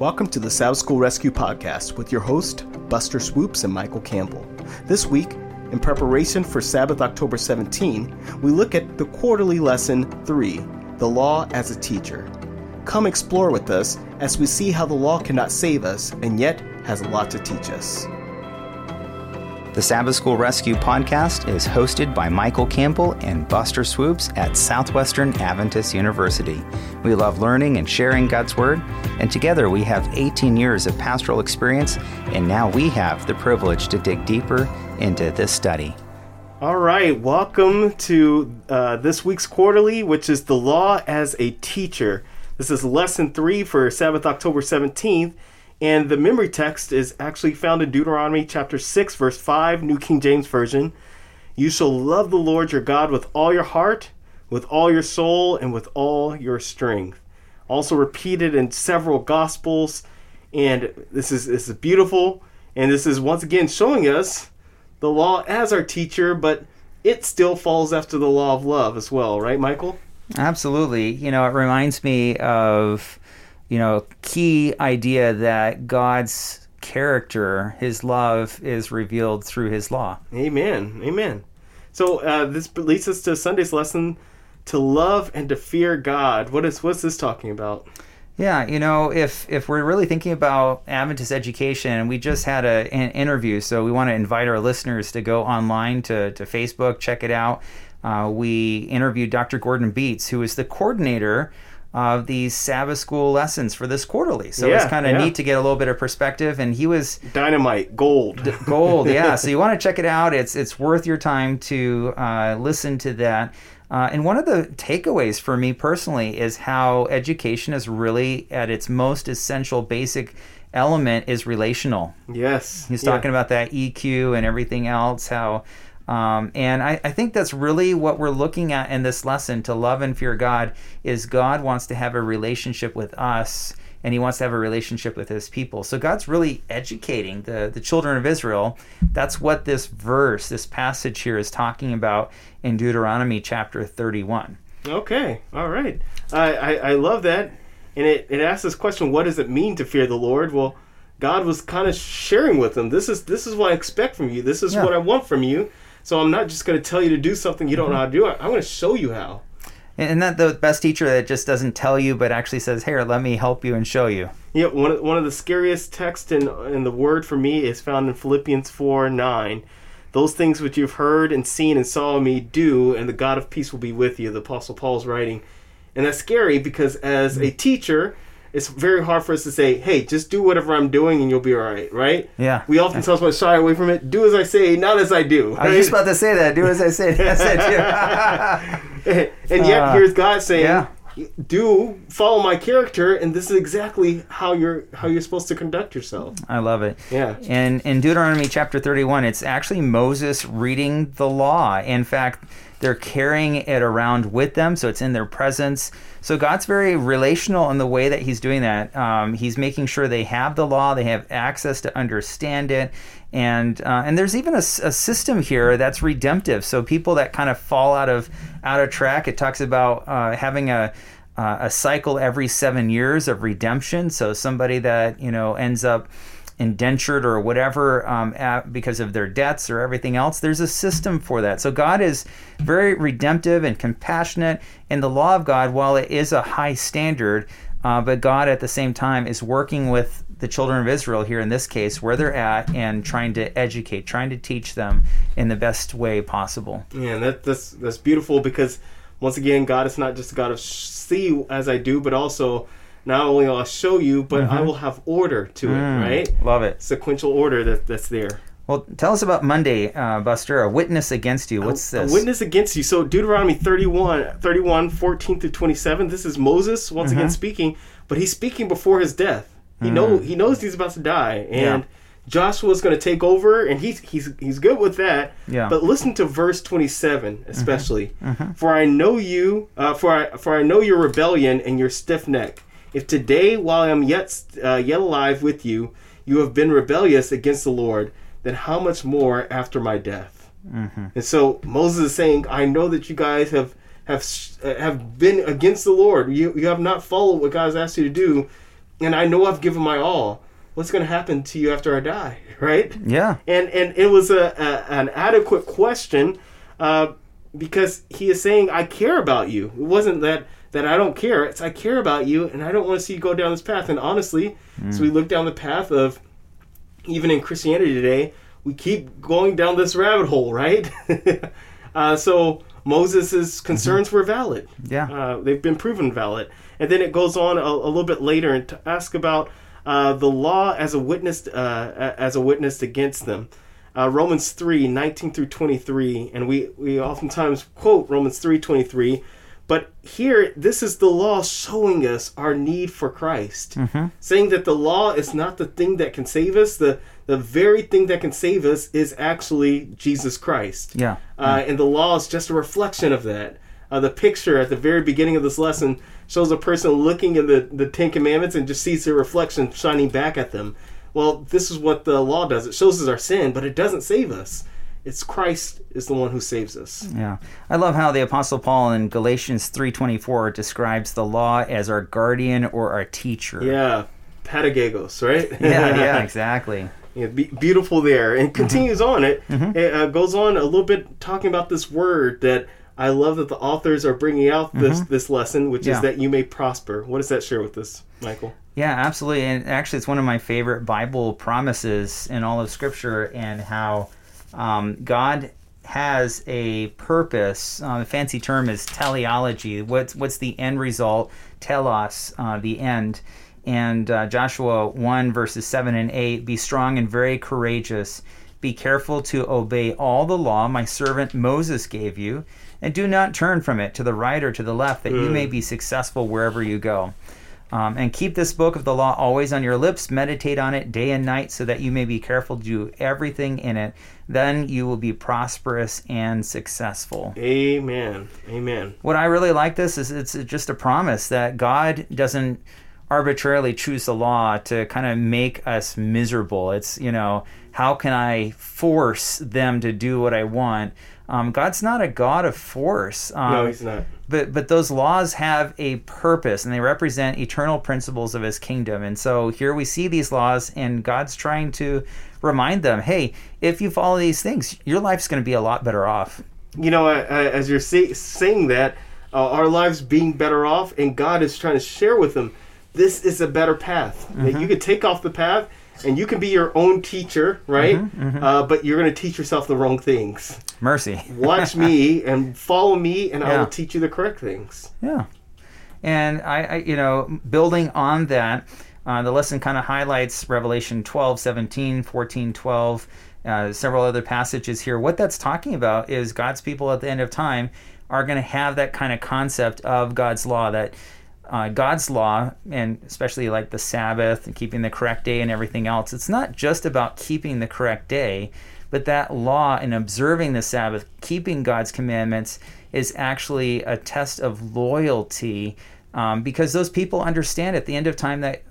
Welcome to the Sabbath School Rescue Podcast with your host, Buster Swoopes and Michael Campbell. This week, in preparation for Sabbath October 17, we look at the quarterly lesson 3 The Law as a Teacher. Come explore with us as we see how the law cannot save us and yet has a lot to teach us. The Sabbath School Rescue podcast is hosted by Michael Campbell and Buster Swoopes at Southwestern Adventist University. We love learning and sharing God's Word, and together we have 18 years of pastoral experience, and now we have the privilege to dig deeper into this study. All right, welcome to uh, this week's quarterly, which is the law as a teacher. This is lesson three for Sabbath October 17th. And the memory text is actually found in Deuteronomy chapter 6, verse 5, New King James Version. You shall love the Lord your God with all your heart, with all your soul, and with all your strength. Also repeated in several gospels. And this is this is beautiful. And this is once again showing us the law as our teacher, but it still falls after the law of love as well, right, Michael? Absolutely. You know, it reminds me of you know, key idea that God's character, his love, is revealed through his law. Amen. Amen. So uh, this leads us to Sunday's lesson to love and to fear God. What is what's this talking about? Yeah, you know, if if we're really thinking about Adventist education, we just had a, an interview, so we want to invite our listeners to go online to, to Facebook, check it out. Uh, we interviewed Dr. Gordon Bietz, who is the coordinator of these Sabbath school lessons for this quarterly. So yeah, it's kind of yeah. neat to get a little bit of perspective. And he was dynamite, gold, d- gold. Yeah. so you want to check it out. It's it's worth your time to uh, listen to that. Uh, and one of the takeaways for me personally is how education is really at its most essential, basic element is relational. Yes. He's yeah. talking about that EQ and everything else. How um, and I, I, think that's really what we're looking at in this lesson to love and fear God is God wants to have a relationship with us and he wants to have a relationship with his people. So God's really educating the, the children of Israel. That's what this verse, this passage here is talking about in Deuteronomy chapter 31. Okay, all right. I, I, I love that. And it, it asks this question, what does it mean to fear the Lord? Well, God was kind of sharing with them. This is this is what I expect from you. This is yeah. what I want from you. So I'm not just going to tell you to do something you don't know mm-hmm. how to do. I'm going to show you how. And that the best teacher that just doesn't tell you, but actually says, "Here, let me help you and show you." Yeah, one of, one of the scariest texts in in the Word for me is found in Philippians four nine. Those things which you've heard and seen and saw me do, and the God of peace will be with you. The Apostle Paul's writing, and that's scary because as a teacher, it's very hard for us to say, "Hey, just do whatever I'm doing and you'll be all right." Right? Yeah. We often tell us to shy away from it. Do as I say, not as I do. Right? I was just about to say that. Do as I say. That's it and yet, uh, here's God saying, yeah. "Do follow my character," and this is exactly how you're how you're supposed to conduct yourself. I love it. Yeah. And in Deuteronomy chapter 31, it's actually Moses reading the law. In fact they're carrying it around with them, so it's in their presence. So God's very relational in the way that He's doing that. Um, he's making sure they have the law, they have access to understand it, and uh, and there's even a, a, system here that's redemptive. So people that kind of fall out of out of track, it talks about uh, having a uh, a cycle every seven years of redemption. So somebody that you know ends up indentured or whatever um, at, because of their debts or everything else. There's a system for that. So God is very redemptive and compassionate. And the law of God, while it is a high standard, uh, but God at the same time is working with the children of Israel here in this case, where they're at, and trying to educate, trying to teach them in the best way possible. Yeah, and that, that's that's beautiful because once again, God is not just a God of see as I do, but also not only will I show you, but mm-hmm. I will have order to mm, it, right? Love it. Sequential order that, that's there. Well, tell us about Monday, uh, Buster. A witness against you. What's this? A witness against you. So Deuteronomy 31, 31, 14 through 27. This is Moses once mm-hmm. again speaking, but he's speaking before his death. He mm. know he knows he's about to die, and yeah. Joshua's going to take over, and he's he's he's good with that. Yeah. But listen to verse 27, especially. Mm-hmm. Mm-hmm. For I know you, uh, for I for I know your rebellion and your stiff neck. If today, while I am yet uh, yet alive with you, you have been rebellious against the Lord, then how much more after my death? Mm-hmm. And so Moses is saying, I know that you guys have have uh, have been against the Lord. You you have not followed what God has asked you to do. and I know I've given my all. What's going to happen to you after I die, right? Yeah. And and it was a, a an adequate question uh, because he is saying I care about you. It wasn't that that I don't care. It's I care about you, and I don't want to see you go down this path. And honestly, so we look down the path of even in Christianity today, we keep going down this rabbit hole, right? uh, so Moses' concerns were valid. Yeah. Uh, they've been proven valid. And then it goes on a, a little bit later and to ask about uh, the law as a witness uh, as a witness against them. Uh, Romans 3, 19 through 23, and we, we oftentimes quote Romans 3, 23, but here, this is the law showing us our need for Christ. Saying that the law is not the thing that can save us, the, the very thing that can save us is actually Jesus Christ. Yeah. Uh, and the law is just a reflection of that. Uh, the picture at the very beginning of this lesson shows a person looking at the, the Ten Commandments and just sees their reflection shining back at them. Well, this is what the law does. It shows us our sin, but it doesn't save us. It's Christ is the one who saves us. Yeah. I love how the apostle Paul in Galatians 3:24 describes the law as our guardian or our teacher. Yeah, pedagogos, right? Yeah, yeah, exactly. Yeah, be- beautiful there, and mm-hmm. continues on. It mm-hmm. it uh, goes on a little bit talking about this word that I love that the authors are bringing out this mm-hmm. this lesson, which Yeah. is that you may prosper. What does that share with us, Michael? Yeah, absolutely. And actually, it's one of my favorite Bible promises in all of Scripture, and how um, God has a purpose. Uh, the fancy term is teleology. What's what's the end result? Telos, uh, the end. And uh, Joshua one verses seven and eight: Be strong and very courageous. Be careful to obey all the law my servant Moses gave you, and do not turn from it to the right or to the left, that you may be successful wherever you go. Um, and keep this book of the law always on your lips. Meditate on it day and night, so that you may be careful to do everything in it. Then you will be prosperous and successful. Amen. Amen. What I really like this is it's just a promise that God doesn't arbitrarily choose the law to kind of make us miserable. It's, you know, how can I force them to do what I want? Um, God's not a God of force. Um, No, he's not. but but those laws have a purpose and they represent eternal principles of his kingdom and so here we see these laws and god's trying to remind them hey if you follow these things your life's going to be a lot better off You know, as you're say, saying that, uh, our lives being better off, and God is trying to share with them, this is a better path. That you could take off the path, and you can be your own teacher, right? Uh, but you're going to teach yourself the wrong things. mercy Watch me and follow me, and I will teach you the correct things. Yeah. And I, I you know, building on that, uh, the lesson kind of highlights Revelation 12, 17, 14, 12, uh, several other passages here. What that's talking about is God's people at the end of time are going to have that kind of concept of God's law that uh, God's law, and especially like the Sabbath and keeping the correct day and everything else, it's not just about keeping the correct day, but that law and observing the Sabbath, keeping God's commandments, is actually a test of loyalty um, because those people understand at the end of time that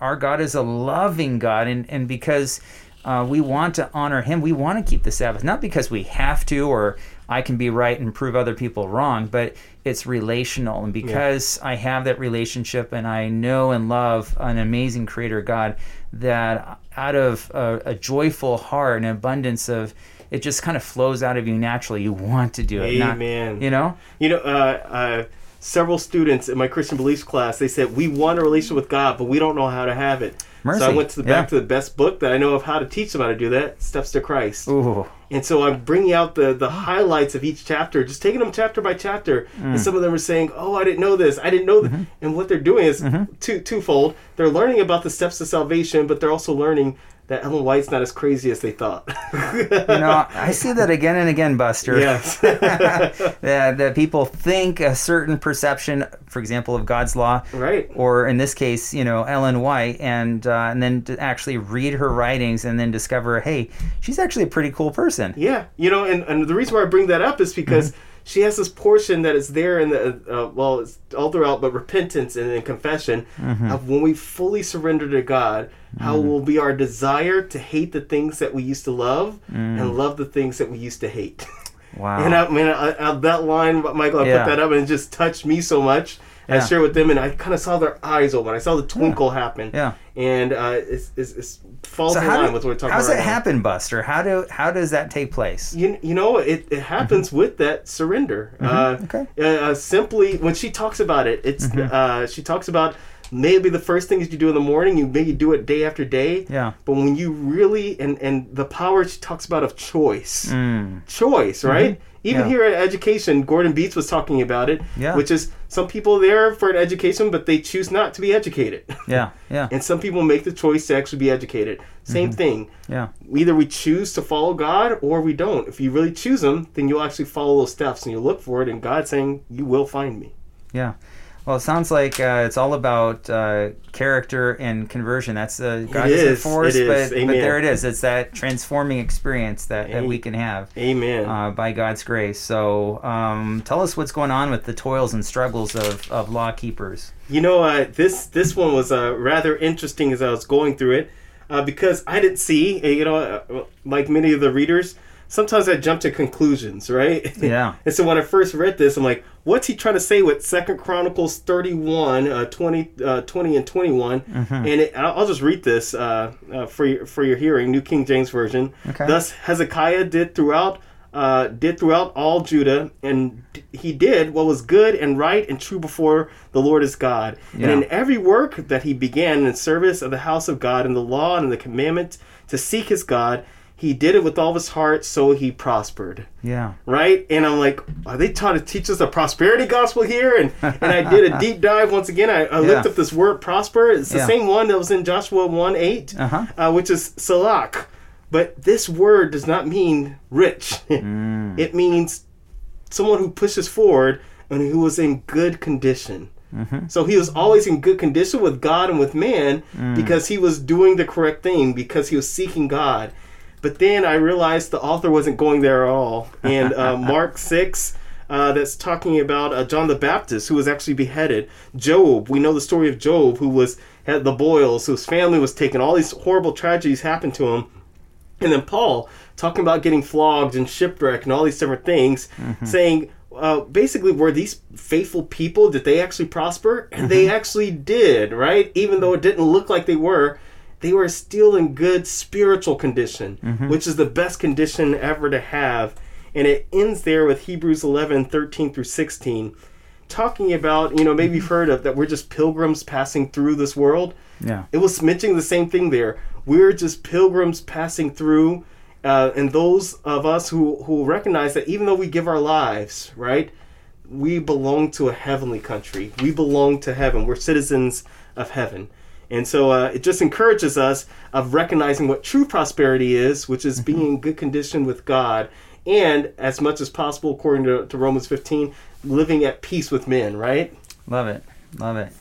our God is a loving God, and, and because uh, we want to honor Him, we want to keep the Sabbath, not because we have to or I can be right and prove other people wrong, but it's relational. And because I have that relationship and I know and love an amazing Creator God, that out of a, a joyful heart and abundance of it just kind of flows out of you naturally. You want to do it. not- Amen. you know? You know, uh, uh, several students in my Christian beliefs class, they said we want a relationship with God, but we don't know how to have it. Mercy. So I went to the Yeah. back to the best book that I know of how to teach them how to do that, Steps to Christ. Ooh. And so I'm bringing out the the highlights of each chapter, just taking them chapter by chapter. Mm. And some of them are saying, "Oh, I didn't know this. I didn't know Mm-hmm. that." And what they're doing is two twofold. They're learning about the steps to salvation, but they're also learning that Ellen White's not as crazy as they thought. You know, I see that again and again, Buster. yes. that, that people think a certain perception, for example, of God's law, right. or in this case, you know, Ellen White, and uh, and then to actually read her writings and then discover, hey, she's actually a pretty cool person. Yeah, you know, and, and the reason why I bring that up is because she has this portion that is there in the uh, well, it's all throughout, but repentance and then confession mm-hmm. of when we fully surrender to God, how mm-hmm. will be our desire to hate the things that we used to love and mm. love the things that we used to hate. Wow. and I mean, I, I, that line, Michael, I Yeah. put that up and it just touched me so much. And I Yeah. shared with them, and I kind of saw their eyes open. I saw the twinkle happen. Yeah. And uh, it's, it's, it's falls So in line do, with what we're talking how does about. that right now. happen, Buster? How do how does that take place? You, you know it, it happens with that surrender. Uh, Mm-hmm. Okay. Mm-hmm. uh, simply when she talks about it, it's uh, she talks about maybe the first things you do in the morning, you maybe do it day after day. Yeah. But when you really and and the power she talks about of choice, Mm. choice, right? Even Yeah. here at education, Gordon Bietz was talking about it, Yeah. which is some people there for an education, but they choose not to be educated. Yeah, yeah, and some people make the choice to actually be educated. Same Mm-hmm. thing yeah, either we choose to follow God or we don't. If you really choose Him, then you'll actually follow those steps and you'll look for it. And God's saying, "You will find me." yeah. Well, it sounds like uh, it's all about uh, character and conversion. That's uh, God It isn't is, force, it is. but, but there it is. It's that transforming experience that, that we can have Amen. uh, by God's grace. So, um, tell us what's going on with the toils and struggles of, of law keepers. you know, uh, this this one was uh, rather interesting as I was going through it uh, because I didn't see. You know, like many of the readers, sometimes I jump to conclusions, right? Yeah. and so when I first read this, I'm like, what's he trying to say with Second Chronicles 31, uh, 20, uh, 20 and 21? Mm-hmm. And it, I'll, I'll just read this uh, uh, for your, for your hearing, New King James Version. Okay. Thus Hezekiah did throughout uh, did throughout all Judah, and d- he did what was good and right and true before the Lord his God. Yeah. And in every work that he began in service of the house of God, and the law and the commandment to seek his God, he did it with all his heart, so he prospered Yeah. right? And I'm like, are they trying to teach us a prosperity gospel here? And and I did a deep dive once again. I, I looked up this word prosper. It's the Yeah. same one that was in Joshua 1 8, Uh-huh. uh, which is salak. But this word does not mean rich, Mm. it means someone who pushes forward and who was in good condition. Mm-hmm. So he was always in good condition with God and with man Mm. because he was doing the correct thing, because he was seeking God. But then I realized the author wasn't going there at all. And uh, Mark 6, uh, that's talking about uh, John the Baptist, who was actually beheaded. Job, we know the story of Job, who was had the boils, whose family was taken. All these horrible tragedies happened to him. And then Paul talking about getting flogged and shipwrecked and all these different things, saying uh, basically, were these faithful people? Did they actually prosper? And they actually did, right? Even though it didn't look like they were, they were still in good spiritual condition, which is the best condition ever to have. And it ends there with Hebrews 11 13 through 16, talking about, you know, maybe you've heard of that we're just pilgrims passing through this world Yeah. it was mentioning the same thing there. We're just pilgrims passing through, uh, and those of us who who recognize that even though we give our lives, right, we belong to a heavenly country. We belong to heaven. We're citizens of heaven. And so uh, it just encourages us of recognizing what true prosperity is, which is being in good condition with God, and as much as possible, according to, to Romans 15, living at peace with men, right? Love it. Love it.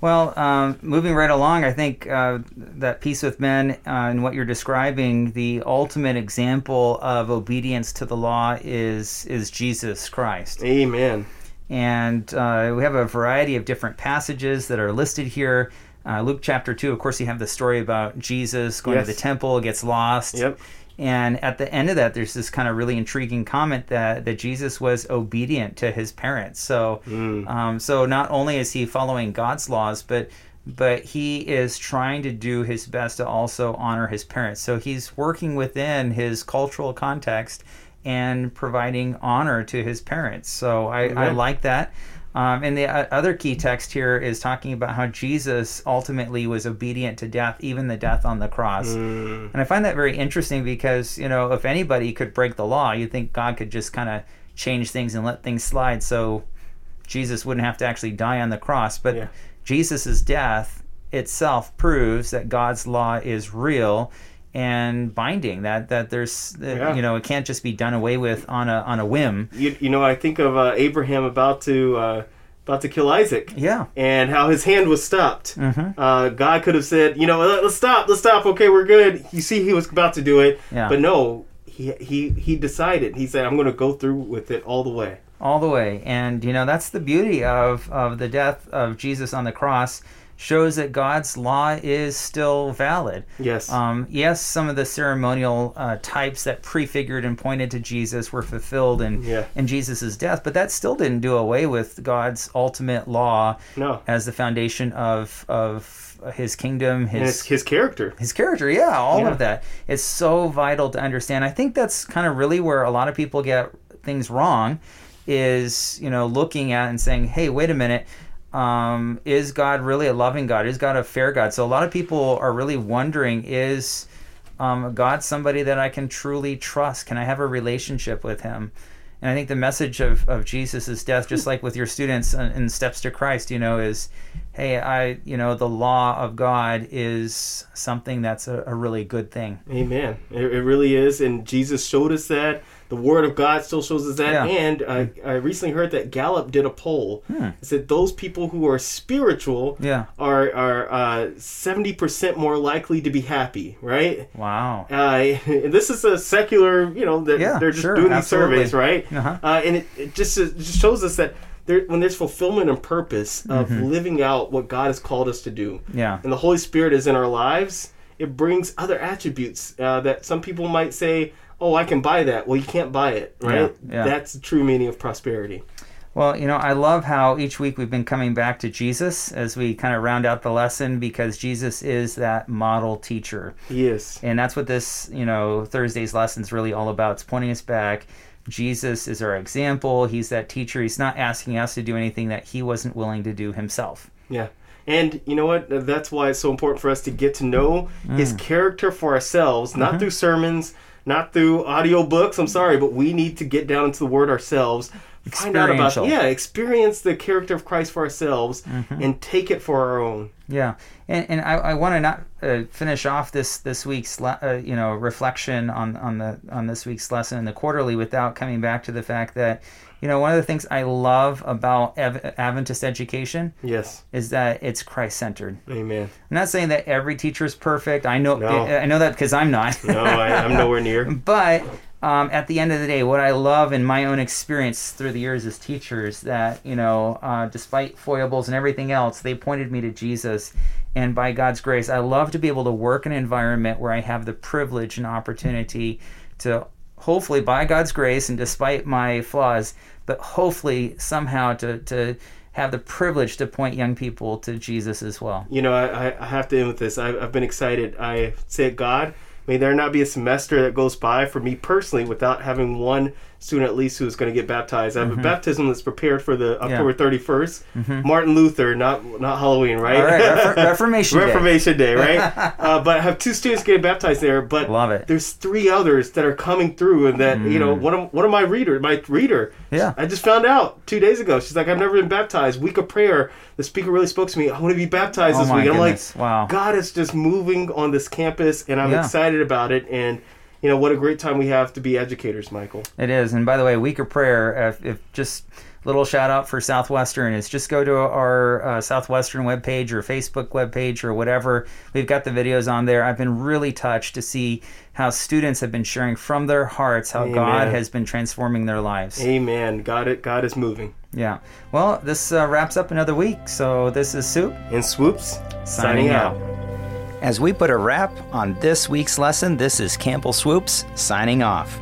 Well, um, moving right along, I think uh, that peace with men uh, and what you're describing, the ultimate example of obedience to the law is is Jesus Christ. Amen. And uh, we have a variety of different passages that are listed here. Uh, Luke chapter 2, of course, you have the story about Jesus going to the temple, gets lost. Yep. And at the end of that, there's this kind of really intriguing comment that, that Jesus was obedient to his parents. So, um, so not only is he following God's laws, but but he is trying to do his best to also honor his parents. So he's working within his cultural context and providing honor to his parents. So I, I like that. Um, and the uh, other key text here is talking about how Jesus ultimately was obedient to death, even the death on the cross. Mm. And I find that very interesting because, you know, if anybody could break the law, you'd think God could just kind of change things and let things slide so Jesus wouldn't have to actually die on the cross. But Yeah. Jesus' death itself proves that God's law is real and binding that that there's Yeah. you know it can't just be done away with on a on a whim you, you know, I think of uh, Abraham about to uh, about to kill Isaac, yeah and how his hand was stopped. Mhm. Uh, God could have said, you know, "Let- let's stop, let's stop. Okay, we're good. You see, he was about to do it, Yeah. but no, he he he decided. He said, I'm going to go through with it all the way. all the way and you know that's the beauty of of the death of jesus on the cross shows that God's law is still valid. Yes. Um, yes, some of the ceremonial uh, types that prefigured and pointed to Jesus were fulfilled in Yeah. in Jesus' death, but that still didn't do away with God's ultimate law No. as the foundation of of His kingdom, His his character. his character. Yeah, all Yeah. of that. It's so vital to understand. I think that's kind of really where a lot of people get things wrong. Is you know looking at and saying, hey, wait a minute. Um, is God really a loving God? Is God a fair God? So a lot of people are really wondering: Is um, God somebody that I can truly trust? Can I have a relationship with Him? And I think the message of, of Jesus' death, just like with your students in Steps to Christ, you know, is, hey, I, you know, the law of God is something that's a, a really good thing. Amen. It, it really is, and Jesus showed us that. The Word of God still shows us that. Yeah. And I, I recently heard that Gallup did a poll. It said those people who are spiritual Yeah. are are seventy percent more likely to be happy. Right. Wow. Uh, this is a secular, you know, that Yeah, they're just sure, doing these absolutely. surveys, right? Uh-huh. Uh, and it, it just it just shows us that there, when there's fulfillment and purpose of Mm-hmm. living out what God has called us to do, Yeah. and the Holy Spirit is in our lives, it brings other attributes uh, that some people might say, "Oh, I can buy that." Well, you can't buy it, right? Yeah, yeah. That's the true meaning of prosperity. Well, you know, I love how each week we've been coming back to Jesus as we kind of round out the lesson because Jesus is that model teacher. Yes. And that's what this, you know, Thursday's lesson is really all about. It's pointing us back. Jesus is our example. He's that teacher. He's not asking us to do anything that he wasn't willing to do himself. Yeah. And you know what? That's why it's so important for us to get to know his Mm. character for ourselves, not Mm-hmm. through sermons, not through audiobooks. I'm sorry, but we need to get down into the word ourselves. Find out about yeah, experience the character of Christ for ourselves Mm-hmm. and take it for our own. Yeah, and and I, I want to not uh, finish off this this week's uh, you know reflection on on the on this week's lesson in the quarterly without coming back to the fact that you know one of the things I love about Av- Adventist education Yes. is that it's Christ centered. Amen. I'm not saying that every teacher is perfect. I know No. I know that because I'm not. No, I, I'm nowhere near. But um, at the end of the day, what I love in my own experience through the years as teachers, that you know, uh, despite foibles and everything else, they pointed me to Jesus, and by God's grace, I love to be able to work in an environment where I have the privilege and opportunity to, hopefully, by God's grace and despite my flaws, but hopefully somehow to to have the privilege to point young people to Jesus as well. You know, I, I- have to end with this. I, I've been excited. I said, God, may there not be a semester that goes by for me personally without having one student at least who is going to get baptized. I have Mm-hmm. a baptism that's prepared for the October 31st. Martin Luther, not not Halloween, right? All right, Refor- Reformation Day. Reformation Day, right? uh, but I have two students getting baptized there. But Love it. Mm. there's three others that are coming through, and that you know, one of one of my reader, my reader, Yeah. I just found out two days ago. She's like, I've never been baptized. Week of prayer. The speaker really spoke to me. I want to be baptized Oh this week. I'm like, Wow. God is just moving on this campus, and I'm Yeah. excited about it. And you know, what a great time we have to be educators, Michael. It is. And by the way, week of prayer, if, if just little shout out for Southwestern is just go to our uh, Southwestern webpage or Facebook webpage or whatever. We've got the videos on there. I've been really touched to see how students have been sharing from their hearts how God has been transforming their lives. Amen. God, it. God is moving. Yeah. Well, this uh, wraps up another week. So this is Soup. And Swoopes, Signing out. As we put a wrap on this week's lesson, this is Campbell Swoopes signing off.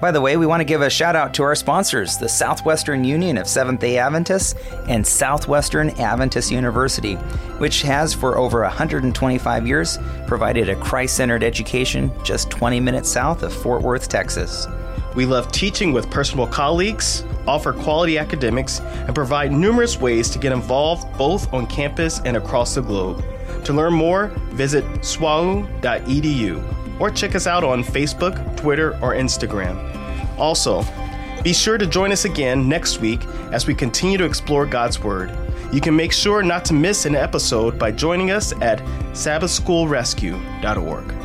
By the way, we want to give a shout out to our sponsors, the Southwestern Union of Seventh day Adventists and Southwestern Adventist University, which has for over 125 years provided a Christ centered education just 20 minutes south of Fort Worth, Texas. We love teaching with personal colleagues, offer quality academics, and provide numerous ways to get involved both on campus and across the globe. To learn more, visit swau.edu or check us out on Facebook, Twitter, or Instagram. Also, be sure to join us again next week as we continue to explore God's Word. You can make sure not to miss an episode by joining us at sabbathschoolrescue.org.